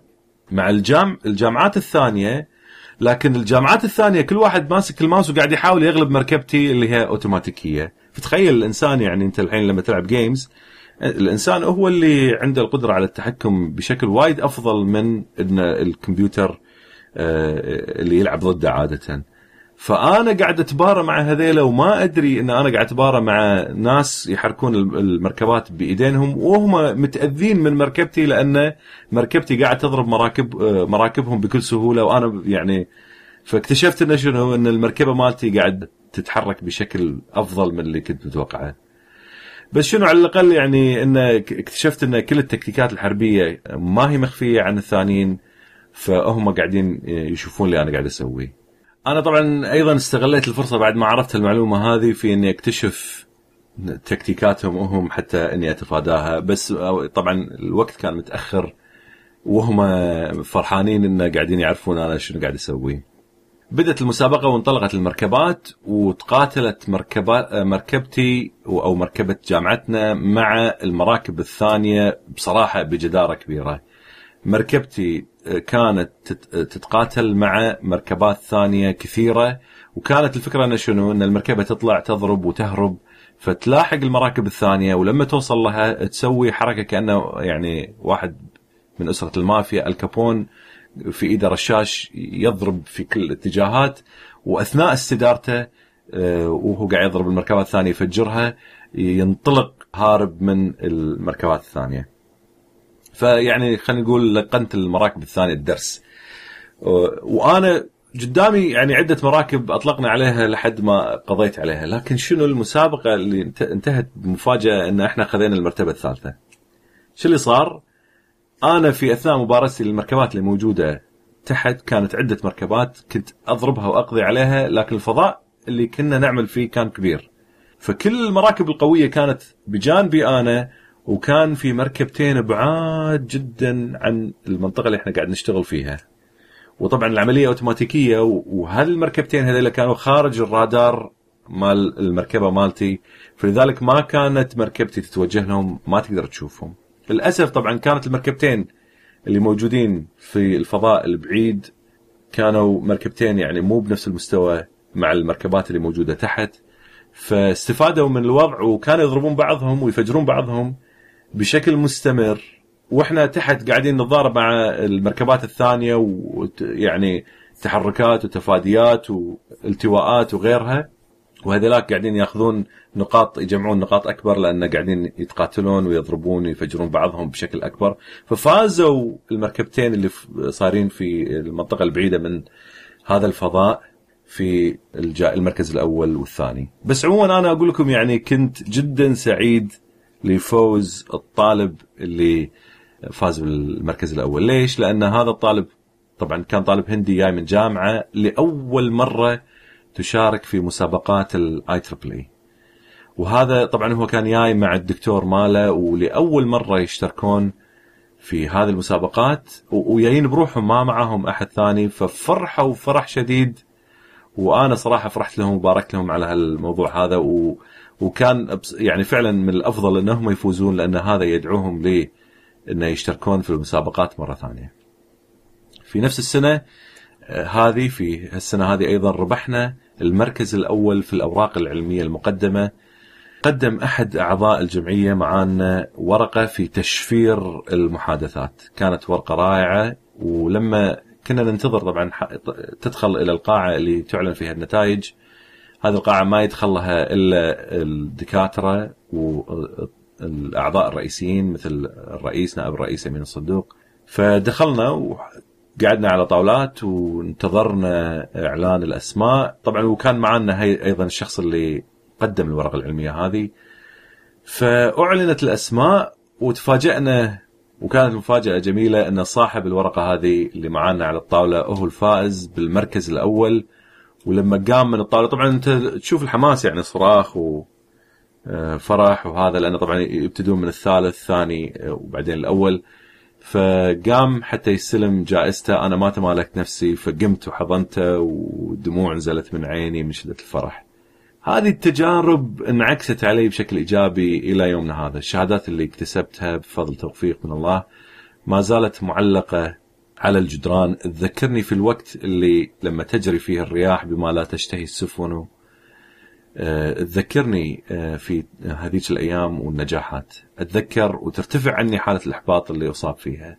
مع الجام الجامعات الثانية لكن الجامعات الثانية كل واحد ماسك الماوس وقاعد يحاول يغلب مركبتي اللي هي أوتوماتيكية. فتخيل الإنسان يعني أنت الحين لما تلعب games الإنسان هو اللي عنده القدرة على التحكم بشكل وايد أفضل من إن الكمبيوتر آه، اللي يلعب ضده عادة. فأنا قاعد أتبارى مع هذيلا وما أدري إن أنا قاعد أتبارى مع ناس يحركون المركبات بإيدينهم وهم متأذين من مركبتي لأن مركبتي قاعد تضرب مراكب آه، مراكبهم بكل سهولة وأنا يعني فاكتشفت انه شنو إن المركبة مالتي قاعد تتحرك بشكل أفضل من اللي كنت متوقعه. بس شنو على الأقل يعني إن اكتشفت إن كل التكتيكات الحربية ما هي مخفية عن الثانيين فهم قاعدين يشوفون اللي أنا قاعد أسويه. أنا طبعا أيضا استغليت الفرصة بعد ما عرفت المعلومة هذه في إني أكتشف تكتيكاتهم وهم حتى إني أتفاداها بس طبعا الوقت كان متأخر وهم فرحانين انه قاعدين يعرفون أنا شنو قاعد أسوي. بدت المسابقة وانطلقت المركبات وتقاتلت مركبات مركبتي أو مركبة جامعتنا مع المراكب الثانية بصراحة بجدارة كبيرة. مركبتي كانت تتقاتل مع مركبات ثانية كثيرة وكانت الفكرة انه شنو؟ أن المركبة تطلع تضرب وتهرب فتلاحق المراكب الثانية ولما توصل لها تسوي حركة كأنه يعني واحد من أسرة المافيا الكابون في إيده رشاش يضرب في كل الاتجاهات وأثناء استدارته آه، وهو قاعد يضرب المركبات الثانية يفجرها ينطلق هارب من المركبات الثانية. فيعني خلينا نقول لقنت المراكب الثانية الدرس. وأنا قدامي يعني عدة مراكب أطلقنا عليها لحد ما قضيت عليها، لكن شنو المسابقة اللي انتهت بمفاجأة إن إحنا خذينا المرتبة الثالثة. شو اللي صار؟ أنا في أثناء مبارستي للمركبات اللي موجودة تحت كانت عدة مركبات كنت أضربها وأقضي عليها لكن الفضاء اللي كنا نعمل فيه كان كبير. فكل المراكب القوية كانت بجانبي أنا وكان في مركبتين بعاد جدا عن المنطقة اللي إحنا قاعد نشتغل فيها. وطبعا العملية أوتوماتيكية وهالمركبتين هذول كانوا خارج الرادار مال المركبة مالتي فلذلك ما كانت مركبتي تتوجه لهم ما تقدر تشوفهم. للأسف طبعا كانت المركبتين اللي موجودين في الفضاء البعيد كانوا مركبتين يعني مو بنفس المستوى مع المركبات اللي موجودة تحت فاستفادوا من الوضع وكانوا يضربون بعضهم ويفجرون بعضهم بشكل مستمر وإحنا تحت قاعدين نتضارب مع المركبات الثانية ويعني تحركات وتفاديات والتواءات وغيرها وهذولاك قاعدين ياخذون نقاط يجمعون نقاط أكبر لأن قاعدين يتقاتلون ويضربون ويفجرون بعضهم بشكل أكبر. ففازوا المركبتين اللي صارين في المنطقة البعيدة من هذا الفضاء في المركز الأول والثاني. بس عموما أنا أقول لكم يعني كنت جدا سعيد لفوز الطالب اللي فاز بالمركز الأول. ليش؟ لأن هذا الطالب طبعا كان طالب هندي جاي من جامعة لأول مرة تشارك في مسابقات الاي تربل اي وهذا طبعا هو كان جاي مع الدكتور ماله ولأول مرة يشتركون في هذه المسابقات وجايين بروحهم ما معهم أحد ثاني ففرحوا فرح شديد. وأنا صراحة فرحت لهم وباركت لهم على هالموضوع هذا و وكان يعني فعلا من الأفضل إنهم يفوزون لأن هذا يدعوهم ل إنه يشتركون في المسابقات مرة ثانية. في نفس السنة آه، هذه في السنة هذه أيضا ربحنا المركز الأول في الأوراق العلمية المقدمة قدم أحد أعضاء الجمعية معانا ورقة في تشفير المحادثات، كانت ورقة رائعة ولما كنا ننتظر طبعا تدخل إلى القاعة اللي تعلن فيها النتائج هذه القاعة ما يدخل لها إلا الدكاترة والأعضاء الرئيسيين مثل الرئيس نائب الرئيس أمين الصدوق فدخلنا وقعدنا على طاولات وانتظرنا إعلان الأسماء. طبعا وكان معنا هي أيضا الشخص اللي قدم الورقة العلمية هذه. فأعلنت الأسماء وتفاجئنا وكانت مفاجأة جميلة إن صاحب الورقة هذه اللي معانا على الطاولة هو الفائز بالمركز الأول. ولما قام من الطاولة طبعا أنت تشوف الحماس يعني صراخ و آه، وهذا لأنه طبعا يبتدون من الثالث الثاني آه، وبعدين الأول. فقام حتى يستلم جائزته. أنا ما تمالكت نفسي فقمت وحضنته ودموع نزلت من عيني من شدة الفرح. هذه التجارب انعكست علي بشكل إيجابي إلى يومنا هذا، الشهادات اللي اكتسبتها بفضل توفيق من الله ما زالت معلقة على الجدران. تذكرني في الوقت اللي لما تجري فيه الرياح بما لا تشتهي السفن آه، تذكرني آه، في هذيك الأيام والنجاحات. أتذكر وترتفع عني حالة الإحباط اللي أصاب فيها.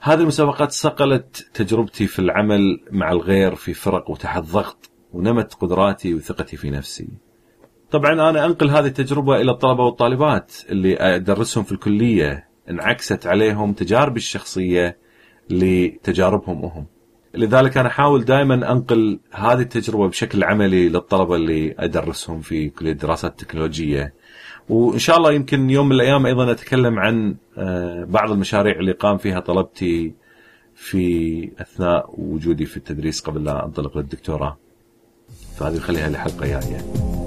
هذه المسابقات صقلت تجربتي في العمل مع الغير في فرق وتحت ضغط ونمت قدراتي وثقتي في نفسي. طبعا أنا أنقل هذه التجربة إلى الطلبة والطالبات اللي أدرسهم في الكلية. انعكست عليهم تجاربي الشخصية لتجاربهم هم لذلك أنا أحاول دائما أنقل هذه التجربة بشكل عملي للطلبة اللي أدرسهم في كلية الدراسات التكنولوجيه وإن شاء الله يمكن يوم من الأيام أيضا أتكلم عن آه، بعض المشاريع اللي قام فيها طلبتي في أثناء وجودي في التدريس قبل لا أنطلق للدكتوراه. فهذه نخليها لحلقة جاية.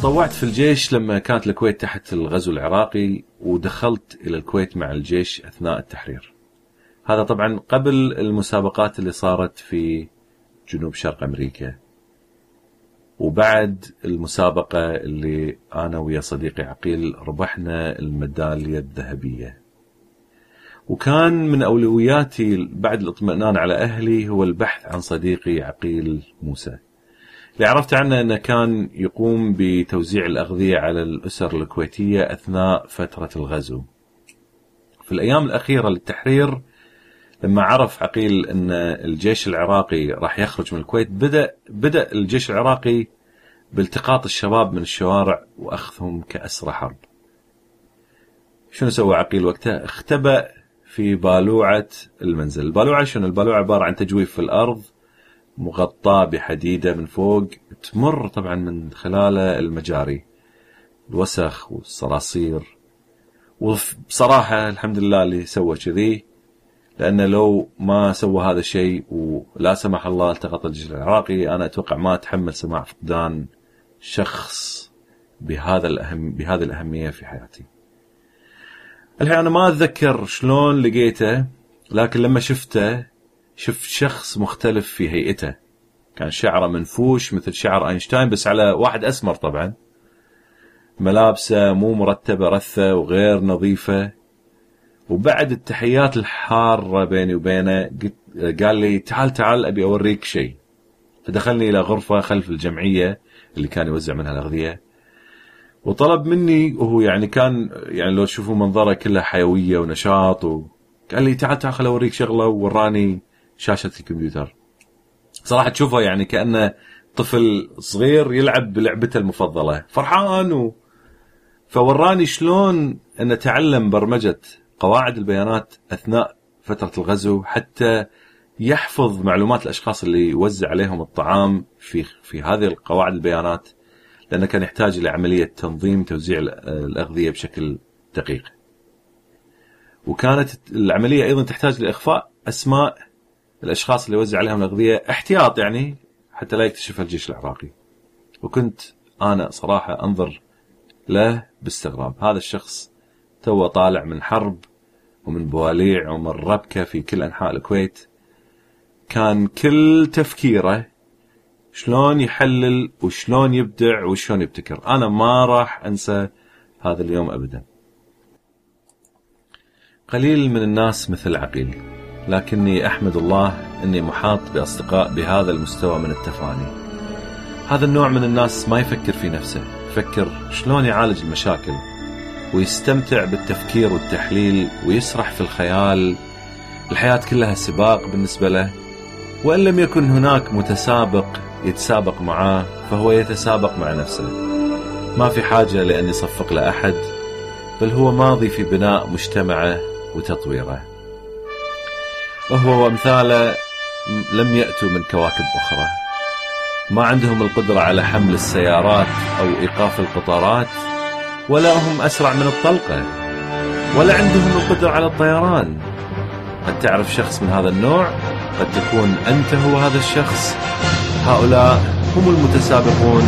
تطوعت في الجيش لما كانت الكويت تحت الغزو العراقي ودخلت إلى الكويت مع الجيش أثناء التحرير. هذا طبعا قبل المسابقات اللي صارت في جنوب شرق أمريكا. وبعد المسابقة اللي أنا ويا صديقي عقيل ربحنا الميدالية الذهبية. وكان من أولوياتي بعد الاطمئنان على أهلي هو البحث عن صديقي عقيل موسى. اللي عرفت عنه أنه كان يقوم بتوزيع الأغذية على الأسر الكويتية أثناء فترة الغزو. في الأيام الأخيرة للتحرير لما عرف عقيل أن الجيش العراقي راح يخرج من الكويت بدا بدأ الجيش العراقي بالتقاط الشباب من الشوارع وأخذهم كأسرى حرب. شنو سوى عقيل وقتها؟ اختبأ في بالوعة المنزل، البالوعة شنو؟ البالوعة عبارة عن تجويف في الأرض مغطى بحديدة من فوق تمر طبعا من خلاله المجاري الوسخ والصراصير وبصراحة الحمد لله اللي سوى كذي لأنه لو ما سوى هذا الشيء ولا سمح الله التقط الجيش العراقي أنا أتوقع ما أتحمل سماع فقدان شخص بهذا الأهم بهذه الأهمية في حياتي. الحين أنا ما أتذكر شلون لقيته لكن لما شفته شفت شخص مختلف في هيئته. كان شعره منفوش مثل شعر أينشتاين بس على واحد أسمر طبعا. ملابسه مو مرتبة رثة وغير نظيفة. وبعد التحيات الحارة بيني وبينه قال لي تعال تعال أبي أوريك شيء. فدخلني إلى غرفة خلف الجمعية اللي كان يوزع منها الأغذية. وطلب مني وهو يعني كان يعني لو تشوفوا منظره كلها حيوية ونشاط وقال لي تعال تعال خل أوريك شغلة. ووراني شاشة الكمبيوتر صراحة تشوفه يعني كأنه طفل صغير يلعب بلعبته المفضلة فرحان و... فوراني شلون إنه تعلم برمجة قواعد البيانات أثناء فترة الغزو حتى يحفظ معلومات الأشخاص اللي يوزع عليهم الطعام في في هذه القواعد البيانات لأنه كان يحتاج إلى عملية تنظيم توزيع الأغذية بشكل دقيق. وكانت العملية أيضا تحتاج لإخفاء أسماء الأشخاص اللي وزع عليهم الأغذية احتياط يعني حتى لا يكتشف الجيش العراقي. وكنت أنا صراحة أنظر له باستغراب، هذا الشخص تو طالع من حرب ومن بواليع ومن ربكة في كل أنحاء الكويت. كان كل تفكيره شلون يحلل وشلون يبدع وشلون يبتكر، أنا ما راح أنسى هذا اليوم ابدا. قليل من الناس مثل عقيل لكني أحمد الله إني محاط بأصدقاء بهذا المستوى من التفاني. هذا النوع من الناس ما يفكر في نفسه، يفكر شلون يعالج المشاكل ويستمتع بالتفكير والتحليل ويسرح في الخيال. الحياة كلها سباق بالنسبة له، وإن لم يكن هناك متسابق يتسابق معاه فهو يتسابق مع نفسه. ما في حاجة لأن يصفق لأحد، بل هو ماضي في بناء مجتمعه وتطويره. وهو وأمثاله لم يأتوا من كواكب أخرى. ما عندهم القدرة على حمل السيارات أو إيقاف القطارات ولا هم أسرع من الطلقة ولا عندهم القدرة على الطيران. قد تعرف شخص من هذا النوع؟ قد تكون أنت هو هذا الشخص. هؤلاء هم المتسابقون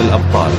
الأبطال.